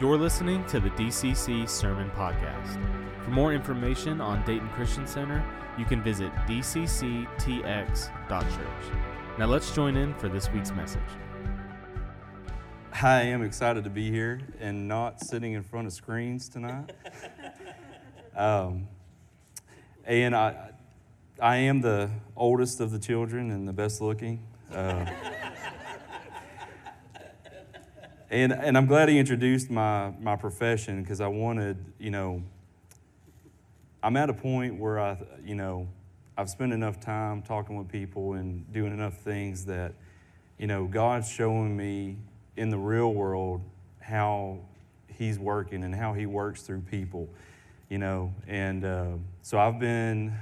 You're listening to the DCC Sermon Podcast. For more information on Dayton Christian Center, you can visit dcctx.church. Now let's join in for this week's message. I am excited to be here and not sitting in front of screens tonight. um, and I, I am the oldest of the children and the best looking. Uh, and, and I'm glad he introduced my, my profession because I wanted, you know, I'm at a point where I, you know, I've spent enough time talking with people and doing enough things that, you know, God's showing me in the real world how He's working and how He works through people, you know. And uh, so I've been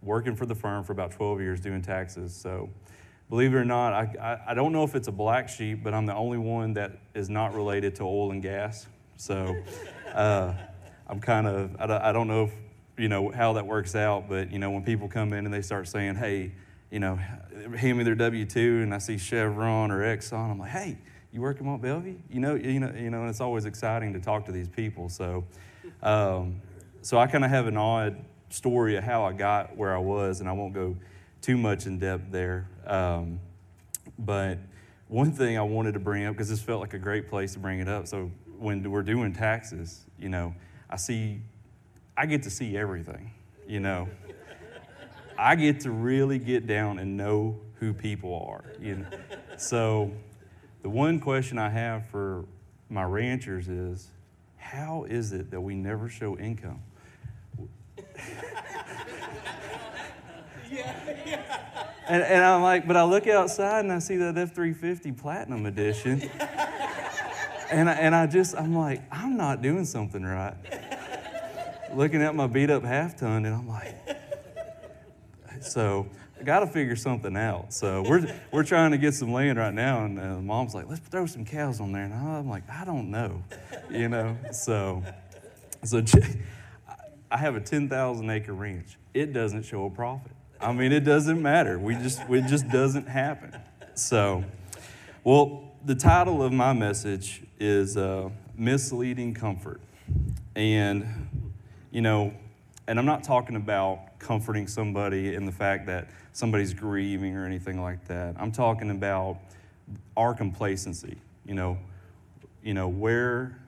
working for the firm for about 12 years doing taxes. So believe it or not, I, I, I, don't know if it's a black sheep, but I'm the only one that is not related to oil and gas. So uh, I'm kind of, I, I don't know if, you know, how that works out, but, you know, when people come in and they start saying, hey, you know, hand me their W-2 and I see Chevron or Exxon, I'm like, hey, you work in Mont Belvieu? You know, you know, you know, and it's always exciting to talk to these people. So, um, so I kind of have an odd story of how I got where I was, and I won't go too much in depth there. Um, but one thing I wanted to bring up, because this felt like a great place to bring it up. So when we're doing taxes, you know, I see, I get to see everything, you know. I get to really get down and know who people are, you know. So the one question I have for my ranchers is, how is it that we never show income? And, and I'm like, but I look outside and I see that F 350 Platinum Edition. and, I, and I just, I'm like, I'm not doing something right. Looking at my beat up half ton, and I'm like, so I got to figure something out. So we're, we're trying to get some land right now, and uh, mom's like, let's throw some cows on there. And I'm like, I don't know, you know? So, so I have a 10,000 acre ranch. It doesn't show a profit. I mean, it doesn't matter. We just, it just doesn't happen. So, well, the title of my message is uh, Misleading Comfort. And, you know, and I'm not talking about comforting somebody in the fact that somebody's grieving or anything like that. I'm talking about our complacency. You know, you know, where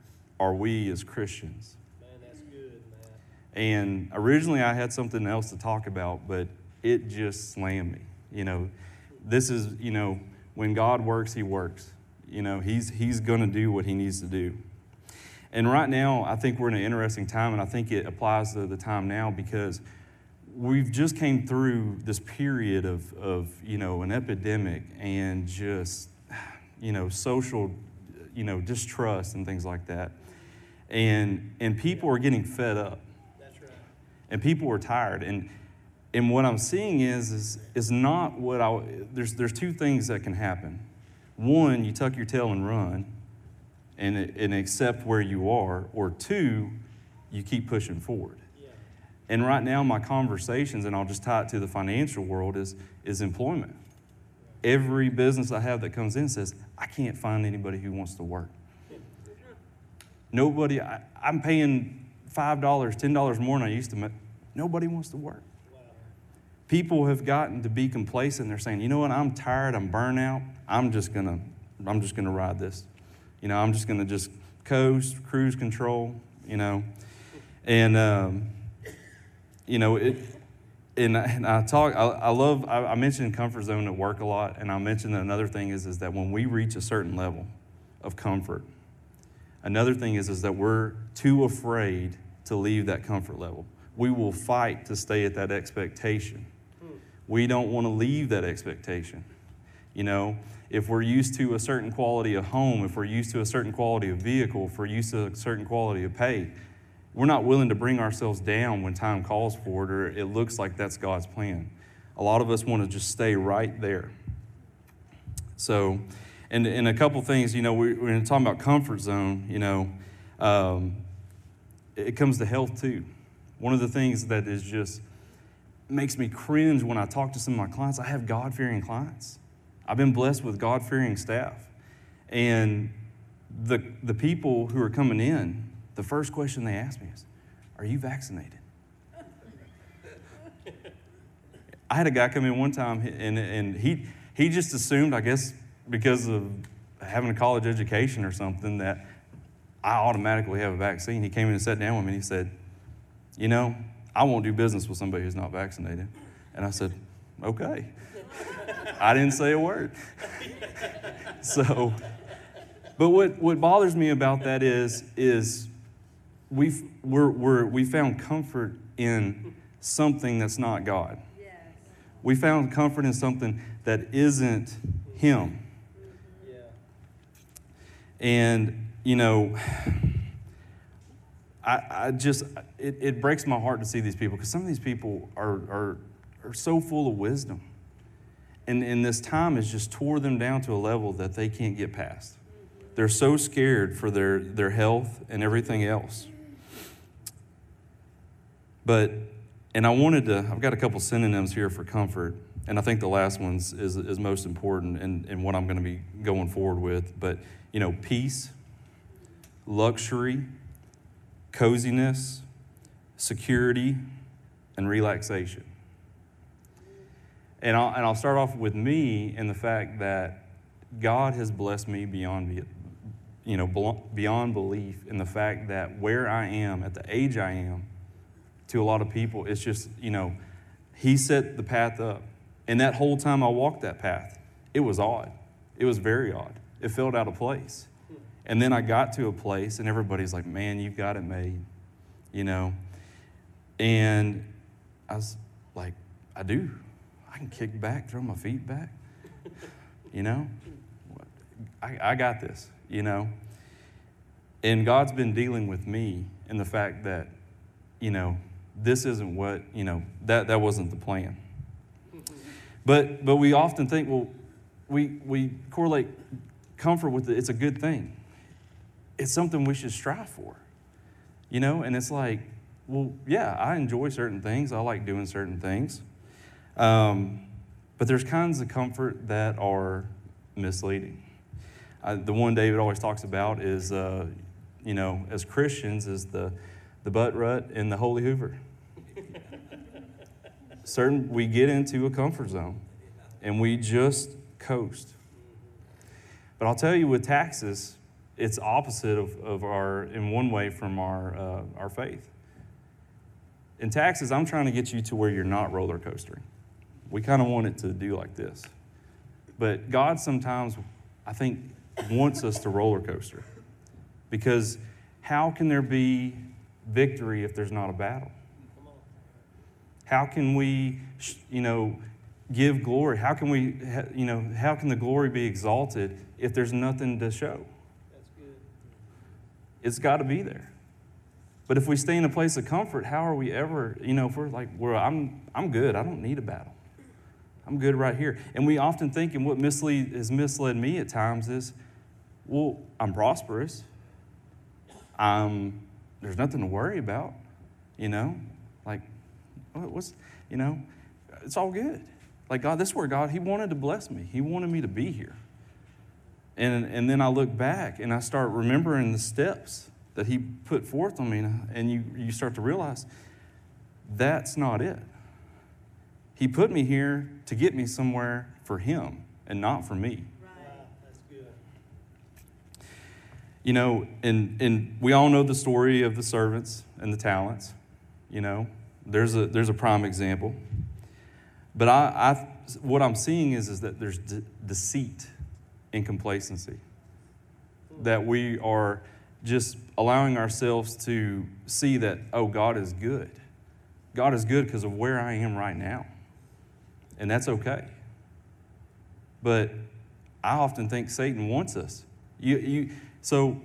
are we as Christians? Man, that's good, man. And originally I had something else to talk about, but it just slammed me. You know, this is, you know, when God works, He works. You know, He's, he's going to do what He needs to do. And right now, I think we're in an interesting time, and I think it applies to the time now because we've just came through this period of, of you know, an epidemic and just, you know, social, you know, distrust and things like that. And, and people are getting fed up. That's right. And people are tired. And, and what I'm seeing is, is, is not what I, there's, there's two things that can happen. One, you tuck your tail and run and, and accept where you are, or two, you keep pushing forward. Yeah. And right now, my conversations, and I'll just tie it to the financial world, is, is employment. Every business I have that comes in says, I can't find anybody who wants to work. Nobody, I, I'm paying $5, $10 more than I used to make. Nobody wants to work people have gotten to be complacent. They're saying, you know what, I'm tired, I'm burnt out. I'm just gonna, I'm just gonna ride this. You know, I'm just gonna just coast, cruise control, you know. And um, you know, it and I, and I talk I, I love I, I mentioned comfort zone at work a lot, and I mentioned that another thing is is that when we reach a certain level of comfort, another thing is is that we're too afraid to leave that comfort level. We will fight to stay at that expectation we don't want to leave that expectation. You know, if we're used to a certain quality of home, if we're used to a certain quality of vehicle, if we're used to a certain quality of pay, we're not willing to bring ourselves down when time calls for it or it looks like that's God's plan. A lot of us want to just stay right there. So, and, and a couple things, you know, we, we're talking about comfort zone, you know, um, it comes to health too. One of the things that is just makes me cringe when I talk to some of my clients. I have God fearing clients. I've been blessed with God fearing staff. And the, the people who are coming in, the first question they ask me is, Are you vaccinated? I had a guy come in one time and, and he, he just assumed, I guess, because of having a college education or something, that I automatically have a vaccine. He came in and sat down with me and he said, You know, I won't do business with somebody who's not vaccinated. And I said, Okay. I didn't say a word. so, but what, what bothers me about that is, is we've, we're, we're, we found comfort in something that's not God. We found comfort in something that isn't Him. Yeah. And, you know, I, I just, it, it breaks my heart to see these people because some of these people are, are, are so full of wisdom. And, and this time has just tore them down to a level that they can't get past. They're so scared for their, their health and everything else. But, and I wanted to, I've got a couple synonyms here for comfort. And I think the last one's is, is most important in, in what I'm going to be going forward with. But, you know, peace, luxury, coziness, security, and relaxation. And I'll, and I'll start off with me and the fact that God has blessed me beyond, be- you know, beyond belief in the fact that where I am, at the age I am, to a lot of people, it's just, you know, He set the path up. And that whole time I walked that path, it was odd. It was very odd. It felt out of place. And then I got to a place, and everybody's like, man, you've got it made, you know? And I was like, I do. I can kick back, throw my feet back. You know, I, I got this, you know. And God's been dealing with me in the fact that, you know, this isn't what, you know, that, that wasn't the plan. But, but we often think, well, we, we correlate comfort with it. It's a good thing. It's something we should strive for, you know? And it's like, well, yeah, I enjoy certain things. I like doing certain things. Um, but there's kinds of comfort that are misleading. The one David always talks about is, uh, you know, as Christians, is the, the butt rut and the holy hoover. Certain, we get into a comfort zone and we just coast. But I'll tell you, with taxes, it's opposite of, of our, in one way, from our, uh, our faith. In taxes, I'm trying to get you to where you're not roller coastering. We kind of want it to do like this. But God sometimes, I think, wants us to roller coaster. Because how can there be victory if there's not a battle? How can we, you know, give glory? How can we, you know, how can the glory be exalted if there's nothing to show? It's got to be there. But if we stay in a place of comfort, how are we ever, you know, if we're like, well, I'm, I'm good, I don't need a battle. I'm good right here. And we often think, and what mislead, has misled me at times is, well, I'm prosperous. I'm, there's nothing to worry about, you know? Like, what's, you know, it's all good. Like, God, this is where God, He wanted to bless me. He wanted me to be here. And, and then I look back and I start remembering the steps that He put forth on me, uh, and you, you start to realize that's not it. He put me here to get me somewhere for Him and not for me. You know, and, and we all know the story of the servants and the talents. You know, there's a, there's a prime example. But I, I, what I'm seeing is, is that there's de- deceit and complacency. That we are just allowing ourselves to see that, oh, God is good. God is good because of where I am right now and that's okay. But I often think Satan wants us. You, you, so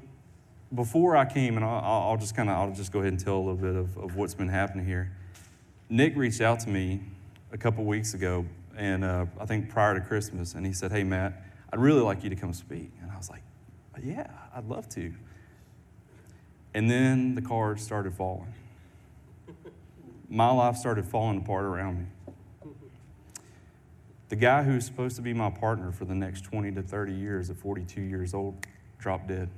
before I came, and I'll, I'll just kind of, I'll just go ahead and tell a little bit of, of what's been happening here. Nick reached out to me a couple weeks ago, and uh, I think prior to Christmas, and he said, "Hey Matt, I'd really like you to come speak. And I was like, yeah, I'd love to. And then the cards started falling. My life started falling apart around me. The guy who was supposed to be my partner for the next 20 to 30 years at 42 years old dropped dead.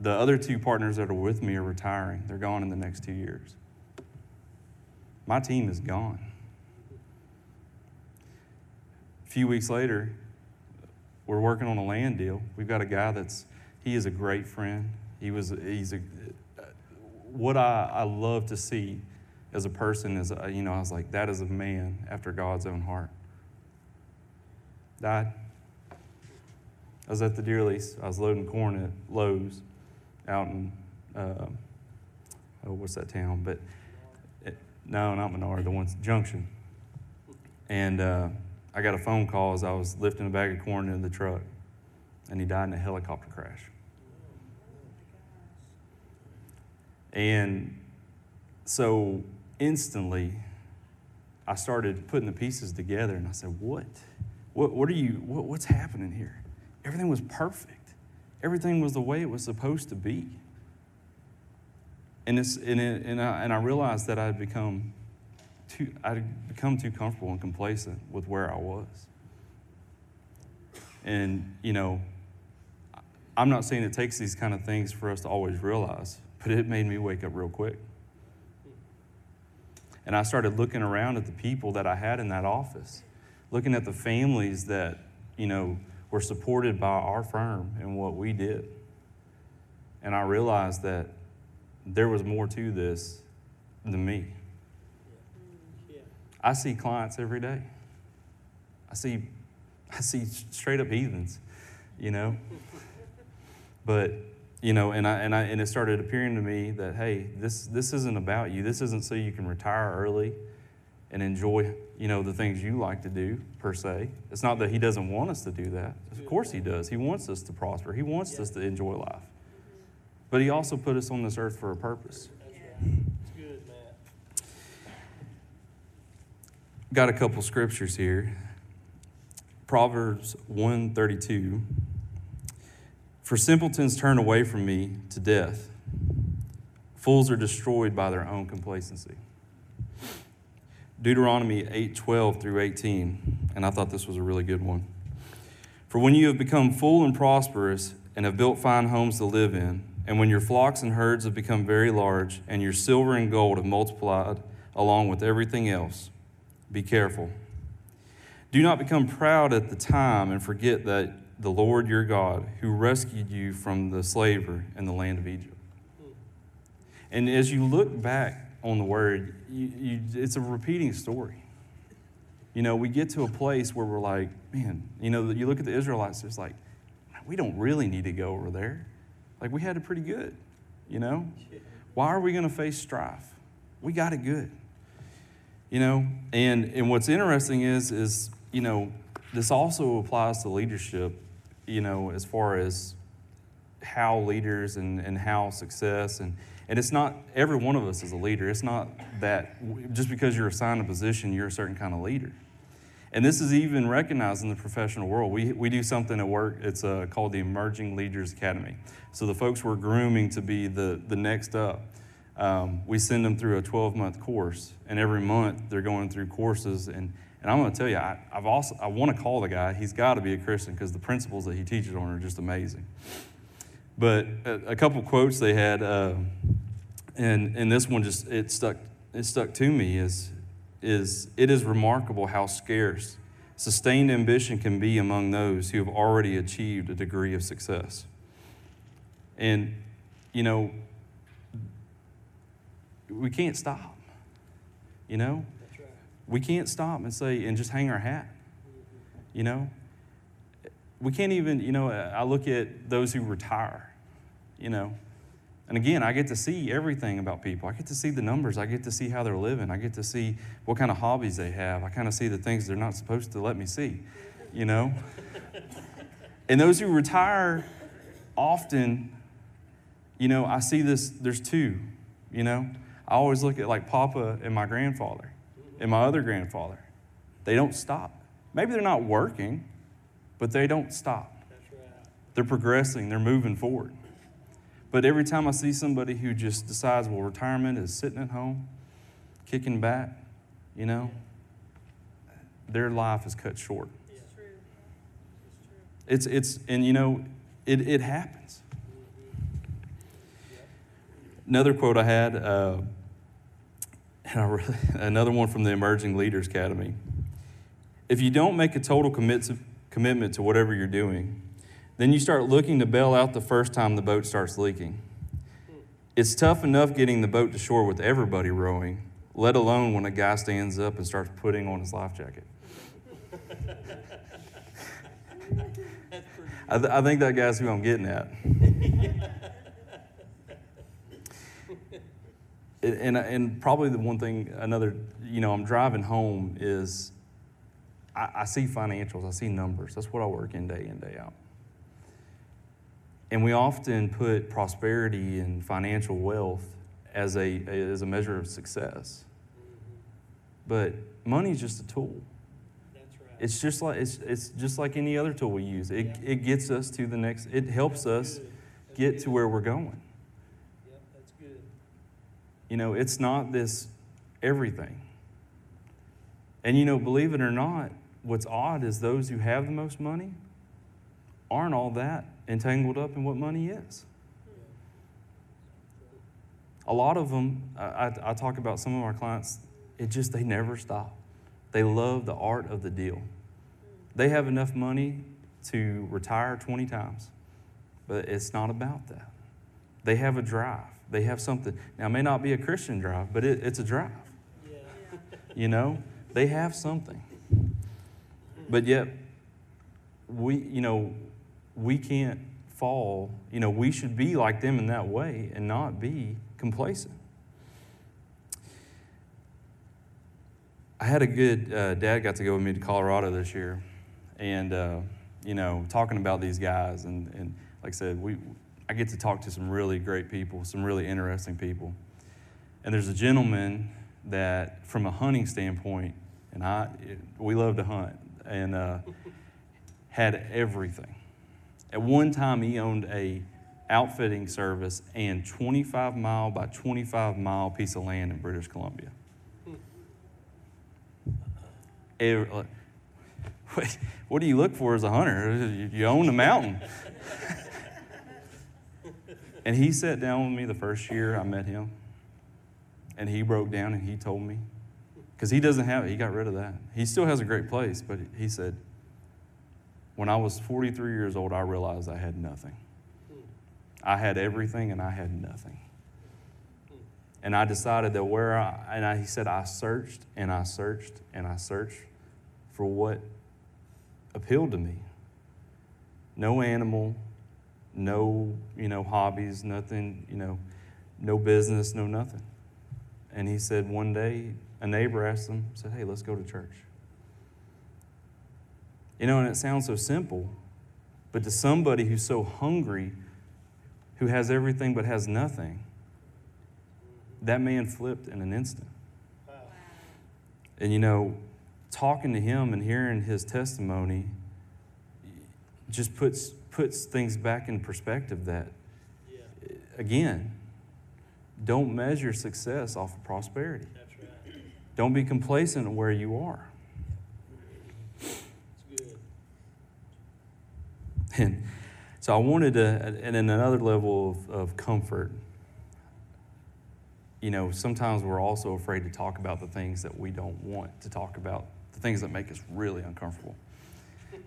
The other two partners that are with me are retiring. They're gone in the next two years. My team is gone few weeks later, we're working on a land deal. We've got a guy that's he is a great friend. He was he's a what I, I love to see as a person is uh, you know I was like that is a man after God's own heart. Died. I was at the deer lease. I was loading corn at Lowe's out in uh, oh what's that town? But it, no, not Menard. The one's Junction. And uh, I got a phone call as I was lifting a bag of corn into the truck, and he died in a helicopter crash. And so instantly, I started putting the pieces together, and I said, "What? What? What are you? What, what's happening here? Everything was perfect. Everything was the way it was supposed to be." And it's and, it, and I and I realized that I had become too I'd become too comfortable and complacent with where I was. And you know, I'm not saying it takes these kind of things for us to always realize, but it made me wake up real quick. And I started looking around at the people that I had in that office, looking at the families that, you know, were supported by our firm and what we did. And I realized that there was more to this than me. I see clients every day. I see I see straight up heathens, you know. But you know, and I and I and it started appearing to me that hey, this this isn't about you. This isn't so you can retire early and enjoy, you know, the things you like to do per se. It's not that he doesn't want us to do that. Of course he does. He wants us to prosper. He wants us to enjoy life. But he also put us on this earth for a purpose. That's right. It's good, Matt. Got a couple scriptures here. Proverbs 132. For simpletons turn away from me to death. Fools are destroyed by their own complacency. Deuteronomy 8:12 through 18, and I thought this was a really good one. For when you have become full and prosperous and have built fine homes to live in, and when your flocks and herds have become very large, and your silver and gold have multiplied along with everything else, be careful. Do not become proud at the time and forget that the Lord your God, who rescued you from the slavery in the land of Egypt. And as you look back on the word, you, you, it's a repeating story. You know, we get to a place where we're like, man, you know, you look at the Israelites, it's like, we don't really need to go over there. Like, we had it pretty good, you know? Why are we going to face strife? We got it good. You know, and, and what's interesting is, is, you know, this also applies to leadership, you know, as far as how leaders and, and how success and, and it's not every one of us is a leader. It's not that just because you're assigned a position, you're a certain kind of leader. And this is even recognized in the professional world. We, we do something at work, it's uh, called the Emerging Leaders Academy. So the folks we're grooming to be the, the next up, um, we send them through a 12 month course. And every month they're going through courses. And, and I'm going to tell you, I, I've also, I want to call the guy. He's got to be a Christian because the principles that he teaches on are just amazing. But a, a couple quotes they had, uh, and, and this one just, it stuck, it stuck to me is, is it is remarkable how scarce sustained ambition can be among those who have already achieved a degree of success. And, you know, we can't stop. You know? Right. We can't stop and say, and just hang our hat. You know? We can't even, you know, I look at those who retire, you know, and again, I get to see everything about people. I get to see the numbers. I get to see how they're living. I get to see what kind of hobbies they have. I kind of see the things they're not supposed to let me see, you know? and those who retire often, you know, I see this, there's two, you know? I always look at like Papa and my grandfather and my other grandfather. They don't stop. Maybe they're not working, but they don't stop. Right. They're progressing, they're moving forward. But every time I see somebody who just decides, well, retirement is sitting at home, kicking back, you know, their life is cut short. Yeah. It's true. It's true. It's, it's and you know, it, it happens. Another quote I had, uh, and I really, another one from the Emerging Leaders Academy. If you don't make a total commit to, commitment to whatever you're doing, then you start looking to bail out the first time the boat starts leaking. It's tough enough getting the boat to shore with everybody rowing, let alone when a guy stands up and starts putting on his life jacket. I, th- I think that guy's who I'm getting at. And, and probably the one thing, another, you know, I'm driving home is I, I see financials, I see numbers. That's what I work in day in, day out. And we often put prosperity and financial wealth as a, as a measure of success. But money is just a tool. That's right. It's just like it's, it's just like any other tool we use. It, it gets us to the next. It helps us Good. Get good. to where we're going. You know, it's not this everything. And you know, believe it or not, what's odd is those who have the most money aren't all that entangled up in what money is. A lot of them, I, I talk about some of our clients, it just, they never stop. They love the art of the deal. They have enough money to retire 20 times, but it's not about that. They have a drive. They have something. Now, it may not be a Christian drive, but it, it's a drive. Yeah. You know, they have something. But yet, we, you know, we can't fall. You know, we should be like them in that way and not be complacent. I had a good uh, dad got to go with me to Colorado this year, and uh, you know, talking about these guys, and, and like I said, we I get to talk to some really great people, some really interesting people. And there's a gentleman that, from a hunting standpoint, and I we love to hunt, and uh, had everything. At one time, he owned a outfitting service and 25 mile by 25 mile piece of land in British Columbia. Every- what- what do you look for as a hunter? You- You own the mountain. and he sat down with me the first year I met him, and he broke down and he told me, because he doesn't have it, he got rid of that. He still has a great place, but he said, when I was 43 years old, I realized I had nothing. I had everything and I had nothing. And I decided that where I, and I, he said, I searched and I searched and I searched for what appealed to me. No animal, no, you know, hobbies, nothing, you know, no business, no nothing. And he said one day, a neighbor asked him, said, Hey, let's go to church. You know, and it sounds so simple, but to somebody who's so hungry, who has everything but has nothing, that man flipped in an instant. And you know, talking to him and hearing his testimony just puts puts things back in perspective that Yeah, again, don't measure success off of prosperity. that's right. Don't be complacent where you are. It's good. And so I wanted to, and in another level of, of comfort, you know, sometimes we're also afraid to talk about the things that we don't want to talk about, the things that make us really uncomfortable.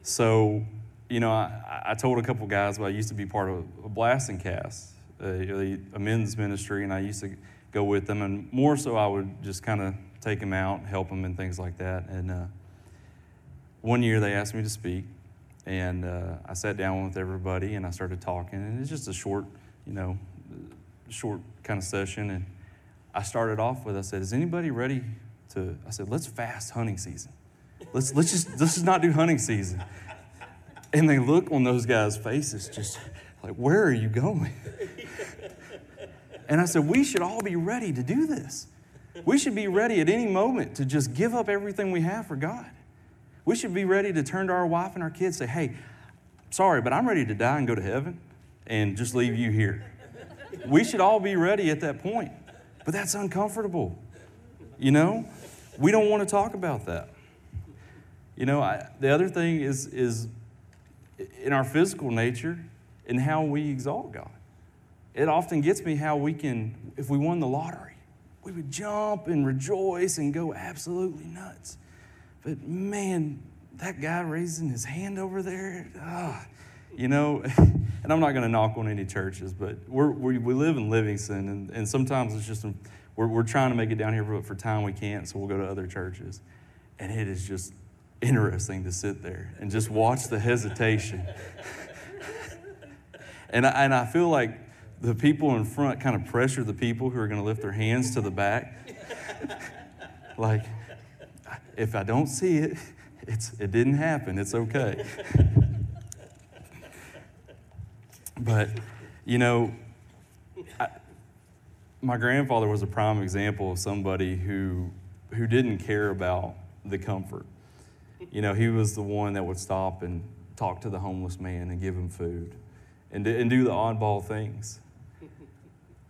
So, you know, I, I told a couple guys, but I used to be part of a blasting cast, a, a men's ministry, and I used to go with them. And more so, I would just kind of take them out, help them, and things like that. And uh, one year they asked me to speak, and uh, I sat down with everybody and I started talking. And it's just a short, you know, short kind of session. And I started off with, I said, "Is anybody ready to?" I said, "Let's fast hunting season. Let's let's just let's just not do hunting season." And they look on those guys' faces, just like, "Where are you going?" And I said, "We should all be ready to do this. We should be ready at any moment to just give up everything we have for God." We should be ready to turn to our wife and our kids and say, hey, sorry, but I'm ready to die and go to heaven and just leave you here. We should all be ready at that point. But that's uncomfortable. You know? We don't want to talk about that. You know, I, the other thing is, is in our physical nature and how we exalt God. it often gets me how we can, if we won the lottery, we would jump and rejoice and go absolutely nuts. But man, that guy raising his hand over there, ah, you know, and I'm not going to knock on any churches, but we're, we, we live in Livingston, and, and sometimes it's just, we're, we're trying to make it down here, but for time we can't, so we'll go to other churches. And it is just interesting to sit there and just watch the hesitation. and, I, and I feel like the people in front kind of pressure the people who are going to lift their hands to the back. like, if I don't see it, it's, it didn't happen. It's okay. but, you know, I, my grandfather was a prime example of somebody who, who didn't care about the comfort. You know, he was the one that would stop and talk to the homeless man and give him food and, and do the oddball things.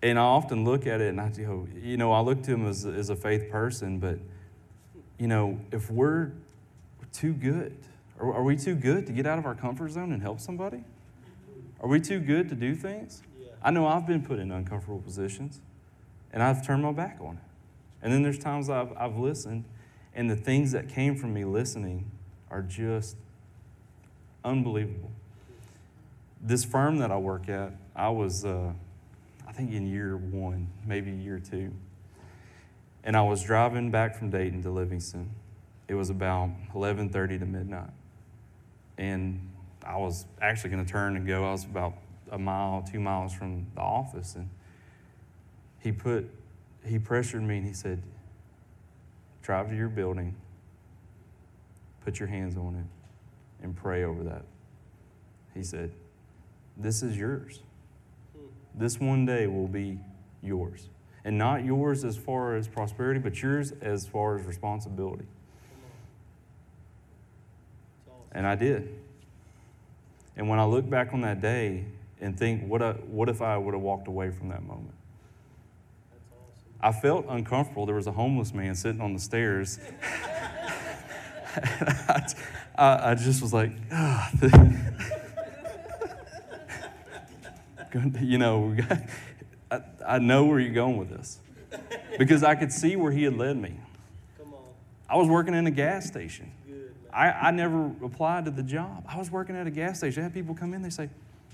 And I often look at it and I go, you know, I look to him as, as a faith person, but, you know, if we're too good, are, are we too good to get out of our comfort zone and help somebody? Are we too good to do things? Yeah. I know I've been put in uncomfortable positions and I've turned my back on it. And then there's times I've, I've listened, and the things that came from me listening are just unbelievable. This firm that I work at, I was, uh, I think, in year one, maybe year two. And I was driving back from Dayton to Livingston. It was about 11:30 to midnight, and I was actually going to turn and go. I was about a mile, two miles from the office, and he put, he pressured me, and he said, "Drive to your building, put your hands on it, and pray over that." He said, "This is yours. This one day will be yours." And not yours as far as prosperity, but yours as far as responsibility. And I did. And when I look back on that day and think, what, I, what if I would have walked away from that moment? I felt uncomfortable. There was a homeless man sitting on the stairs. I, I, I just was like, ah. you know, I, I know where you're going with this. Because I could see where he had led me. Come on. I was working in a gas station. I, I never applied to the job. I was working at a gas station. I had people come in, they say,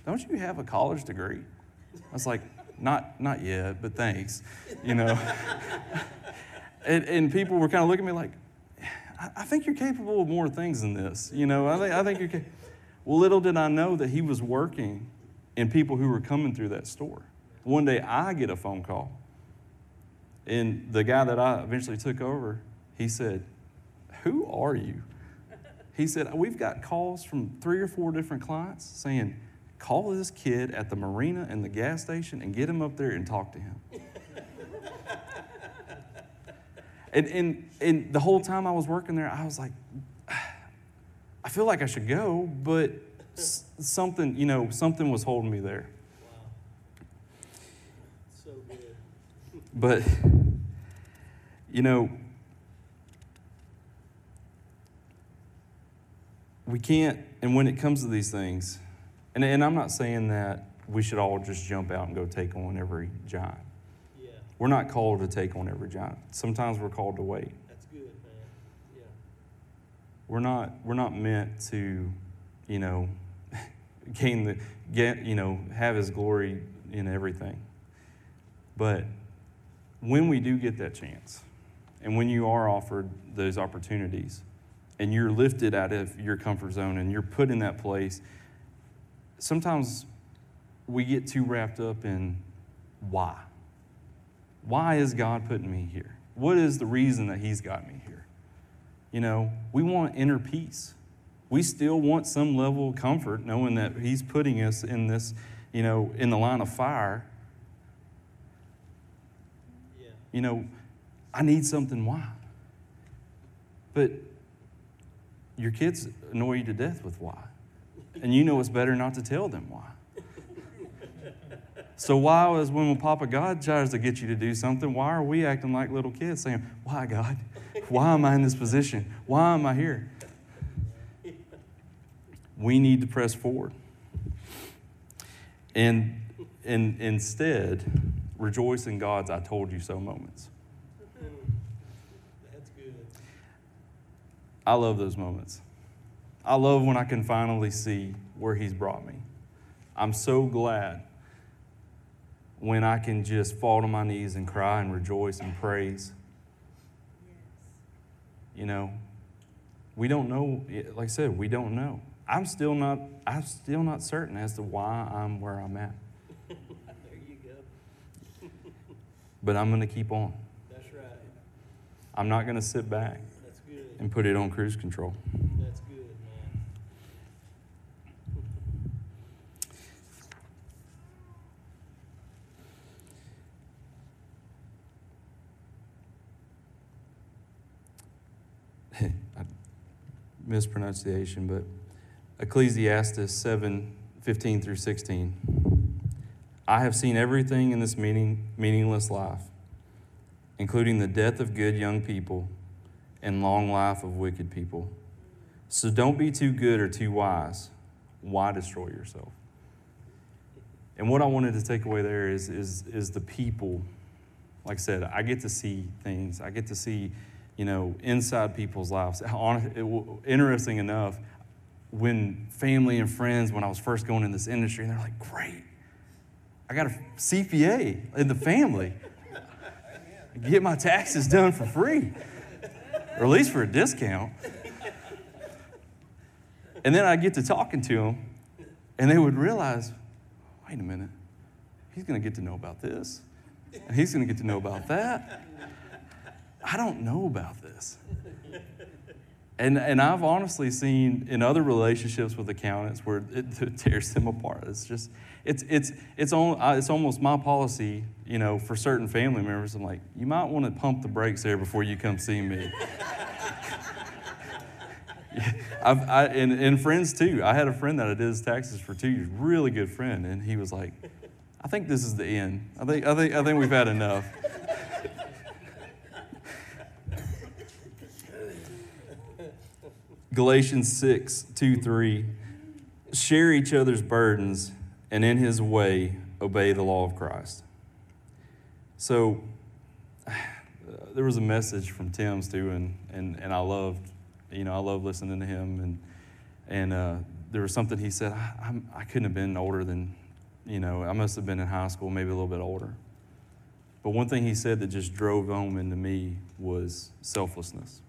Don't you have a college degree? I was like, Not, not yet, but thanks. You know? and, and people were kind of looking at me like, I, think you're capable of more things than this. You know, I think, I think you're capable. Well, little did I know that he was working in people who were coming through that store. One day I get a phone call, and the guy that I eventually took over, he said, Who are you? He said, We've got calls from three or four different clients saying, Call this kid at the marina and the gas station and get him up there and talk to him. and, and, and the whole time I was working there, I was like, I feel like I should go, but s- something, you know, something was holding me there. Wow. So good. But, you know, we can't, and when it comes to these things, and, and I'm not saying that we should all just jump out and go take on every giant. Yeah. We're not called to take on every giant. Sometimes we're called to wait. That's good, man. Yeah. We're not, we're not meant to, you know, gain the, get, you know, have his glory in everything. But when we do get that chance, and when you are offered those opportunities, and you're lifted out of your comfort zone and you're put in that place, sometimes we get too wrapped up in why. Why is God putting me here? What is the reason that He's got me here? You know, we want inner peace. We still want some level of comfort knowing that He's putting us in this, you know, in the line of fire. Yeah. You know, I need something why. But your kids annoy you to death with why. And you know it's better not to tell them why. So why was when Papa God tries to get you to do something, why are we acting like little kids saying, Why God? Why am I in this position? Why am I here? We need to press forward. And and instead rejoice in God's I told you so moments. That's good. I love those moments. I love when I can finally see where He's brought me. I'm so glad when I can just fall to my knees and cry and rejoice and praise. You know, we don't know, like I said, we don't know. I'm still not, I'm still not certain as to why I'm where I'm at. There you go. But I'm going to keep on. That's right. I'm not going to sit back and put it on cruise control. Mispronunciation, but Ecclesiastes 7 15 through 16. I have seen everything in this meaning, meaningless life, including the death of good young people and long life of wicked people. So don't be too good or too wise. Why destroy yourself? And what I wanted to take away there is, is, is the people. Like I said, I get to see things. I get to see, you know, inside people's lives. Interesting enough, when family and friends, when I was first going in this industry, and they're like, great, I got a CPA in the family. Get my taxes done for free, or at least for a discount. And then I get to talking to them, and they would realize, wait a minute, he's going to get to know about this, and he's going to get to know about that. I don't know about this. And, and I've honestly seen in other relationships with accountants where it, tears them apart. It's just, it's, it's, it's, on, uh, it's almost my policy, you know, for certain family members. I'm like, you might want to pump the brakes there before you come see me. I've, I, and, and friends too. I had a friend that I did his taxes for two years, really good friend, and he was like, I think this is the end. I think, I think, I think we've had enough. Galatians 6, 2, 3. Share each other's burdens and in his way obey the law of Christ. So there was a message from Tim's too, and, and, and I loved, you know, I love listening to him. And, and uh, there was something he said, I, I'm, I couldn't have been older than, you know, I must have been in high school, maybe a little bit older. But one thing he said that just drove home into me was selflessness.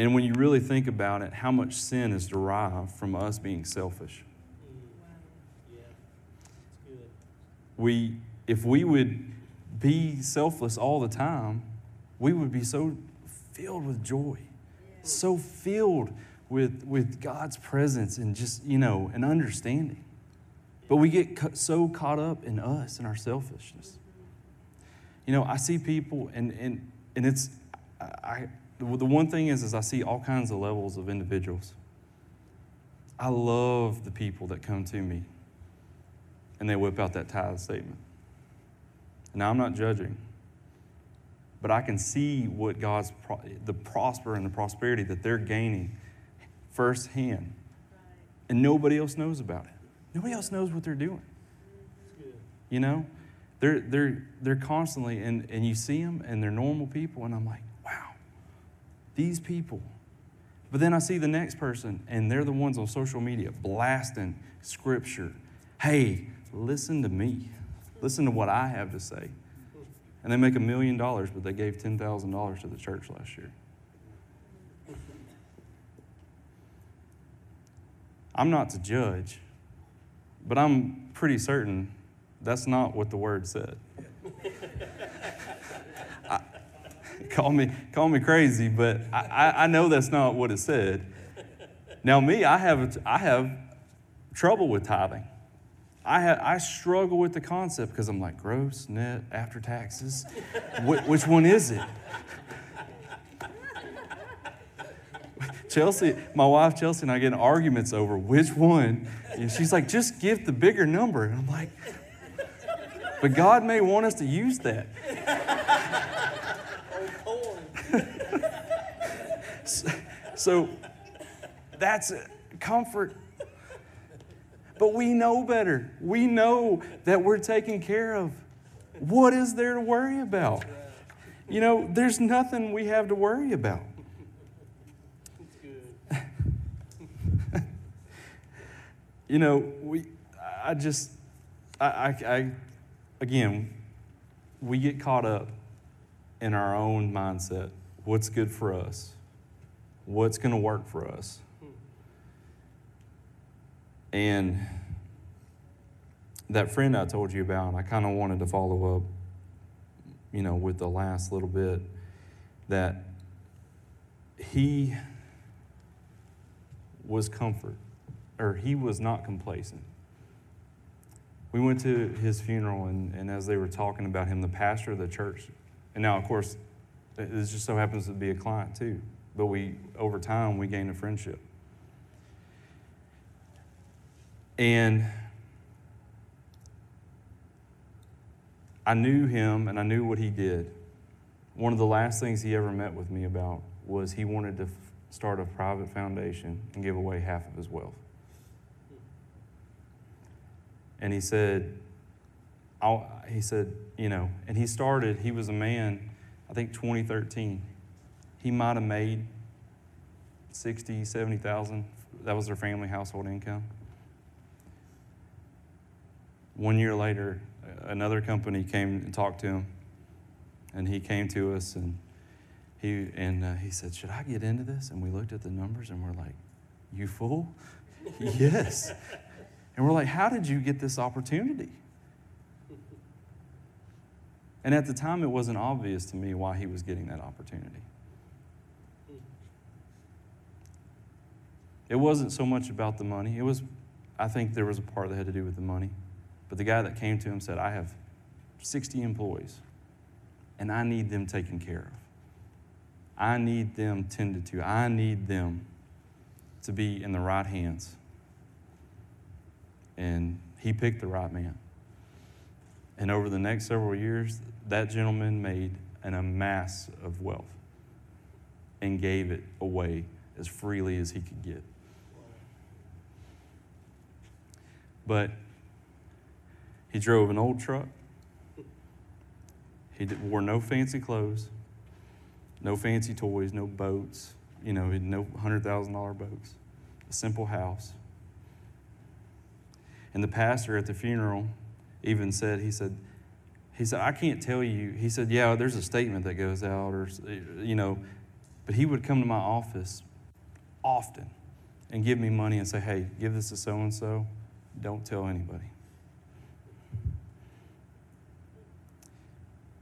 And when you really think about it, how much sin is derived from us being selfish. We, if we would be selfless all the time, we would be so filled with joy, so filled with, with God's presence and just, you know, an understanding. But we get so caught up in us and our selfishness. You know, I see people, and, and, and it's, I, the one thing is, is I see all kinds of levels of individuals. I love the people that come to me and they whip out that tithe statement. Now, I'm not judging, but I can see what God's, pro- the prosper and the prosperity that they're gaining firsthand. And nobody else knows about it. Nobody else knows what they're doing. You know? They're, they're, they're constantly, and, and you see them, and they're normal people, and I'm like, these people. But then I see the next person, and they're the ones on social media blasting scripture. Hey, listen to me. Listen to what I have to say. And they make a million dollars, but they gave $10,000 to the church last year. I'm not to judge, but I'm pretty certain that's not what the word said. Call me call me crazy, but I, I, know that's not what it said. Now, me, I have I have trouble with tithing. I ha- I struggle with the concept because I'm like gross, net, after taxes. Wh- which one is it? Chelsea, my wife Chelsea and I get in arguments over which one. And she's like, just give the bigger number. And I'm like, but God may want us to use that. Corn. So that's comfort. But we know better. We know that we're taken care of. What is there to worry about? You know, there's nothing we have to worry about. You know, we, I just, I, I, I, again, we get caught up in our own mindset. What's good for us? What's going to work for us? And that friend I told you about, I kind of wanted to follow up, you know, with the last little bit that he was comfort, or he was not complacent. We went to his funeral, and, and as they were talking about him, the pastor of the church, and now, of course, this just so happens to be a client too, but we, over time, we gained a friendship. And I knew him and I knew what he did. One of the last things he ever met with me about was he wanted to f- start a private foundation and give away half of his wealth. And he said, I'll, he said, you know, and he started, he was a man, I think 2013. He might have made 60, 70,000. That was their family household income. One year later, another company came and talked to him, and he came to us and he and uh, he said, "Should I get into this?" And we looked at the numbers and we're like, "You fool!" yes. And we're like, "How did you get this opportunity?" And at the time, it wasn't obvious to me why he was getting that opportunity. It wasn't so much about the money. It was, I think there was a part that had to do with the money. But the guy that came to him said, I have 60 employees and I need them taken care of. I need them tended to. I need them to be in the right hands. And he picked the right man. And over the next several years, that gentleman made an amass of wealth and gave it away as freely as he could get. But he drove an old truck. He wore no fancy clothes, no fancy toys, no boats. You know, no hundred thousand dollar boats. A simple house. And the pastor at the funeral even said, he said, he said, I can't tell you. He said, yeah, there's a statement that goes out, or you know, but he would come to my office often and give me money and say, hey, give this to so and so. Don't tell anybody.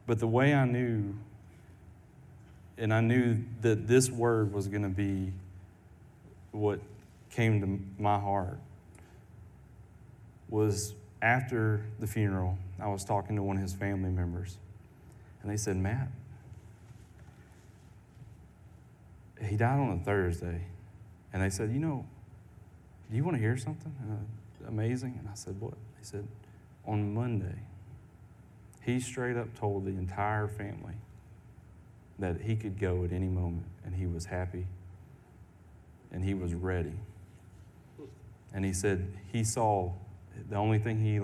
But the way I knew, and I knew that this word was going to be what came to my heart, was after the funeral, I was talking to one of his family members, and they said, Matt, he died on a Thursday. And they said, You know, do you want to hear something amazing? And I said, What? He said, On Monday, he straight up told the entire family that he could go at any moment and he was happy and he was ready. And he said he saw the only thing he,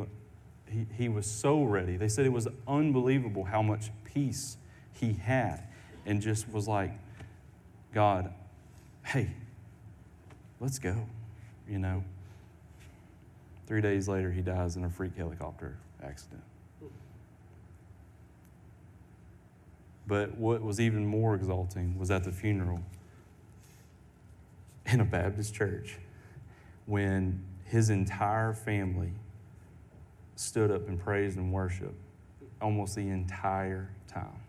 he, he was so ready. They said it was unbelievable how much peace he had and just was like, God, hey, let's go, you know. Three days later, he dies in a freak helicopter accident. But what was even more exalting was at the funeral in a Baptist church when his entire family stood up and praised and worshiped almost the entire time.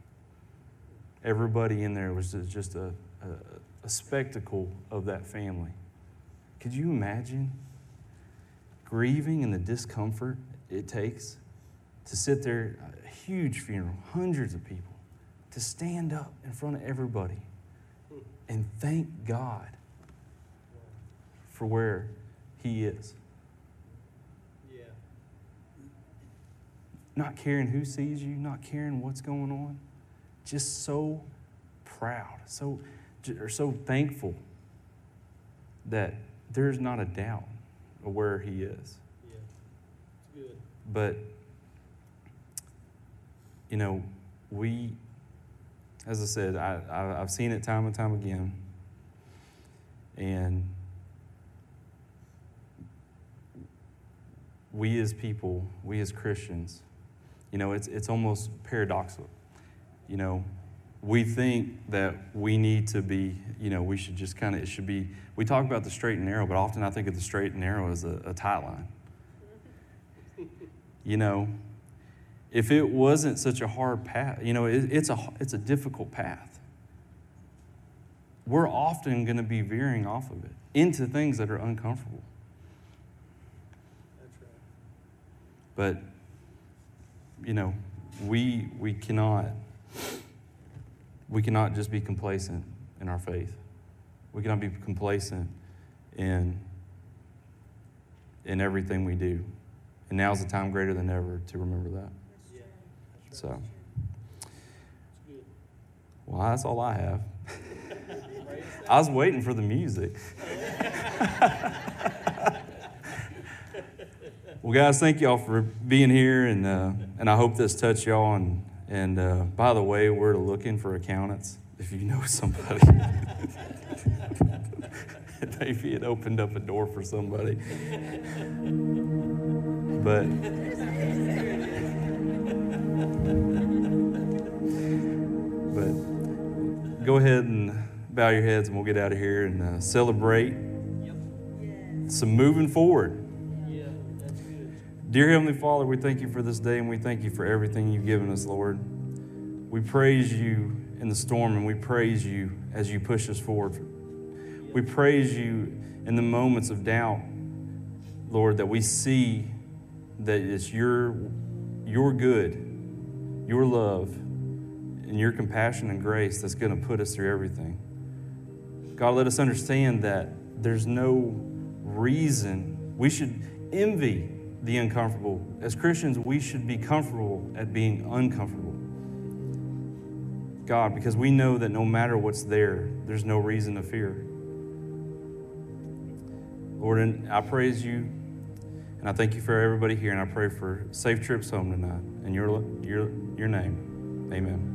Everybody in there was just a, a, a spectacle of that family. Could you imagine grieving and the discomfort it takes to sit there, a huge funeral, hundreds of people, to stand up in front of everybody and thank God for where He is? Yeah. Not caring who sees you, not caring what's going on, just so proud, so or so thankful that there's not a doubt where he is. Yeah. good. But, you know, we, as I said, I, I, I've seen it time and time again. And we as people, we as Christians, you know, it's, it's almost paradoxical. You know, we think that we need to be, you know, we should just kind of, it should be, we talk about the straight and narrow, but often I think of the straight and narrow as a, a tight line. You know, if it wasn't such a hard path, you know, it, it's, a, it's a difficult path. We're often going to be veering off of it into things that are uncomfortable. That's right. But, you know, we, we cannot, we cannot just be complacent in our faith. We cannot be complacent in, in everything we do. And now's the time greater than ever to remember that. Yeah. So, right. It's good. well, that's all I have. I was waiting for the music. well, guys, thank y'all for being here, and uh, and I hope this touched y'all. And and uh, by the way, we're looking for accountants. If you know somebody, maybe it opened up a door for somebody. But but go ahead and bow your heads, and we'll get out of here and uh, celebrate Yep. some moving forward. Dear Heavenly Father, we thank you for this day and we thank you for everything you've given us, Lord. We praise you in the storm and we praise you as you push us forward. We praise you in the moments of doubt, Lord, that we see that it's your, your good, your love, and your compassion and grace that's going to put us through everything. God, let us understand that there's no reason we should envy the uncomfortable. As Christians, we should be comfortable at being uncomfortable. God, because we know that no matter what's there, there's no reason to fear. Lord, and I praise you and I thank you for everybody here, and I pray for safe trips home tonight. In your, your, your name, amen.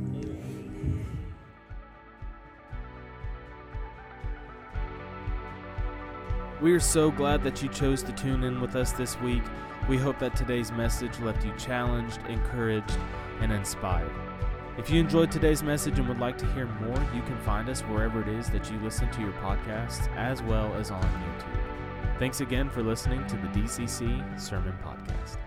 We are so glad that you chose to tune in with us this week. We hope that today's message left you challenged, encouraged, and inspired. If you enjoyed today's message and would like to hear more, you can find us wherever it is that you listen to your podcasts, as well as on YouTube. Thanks again for listening to the DCC Sermon Podcast.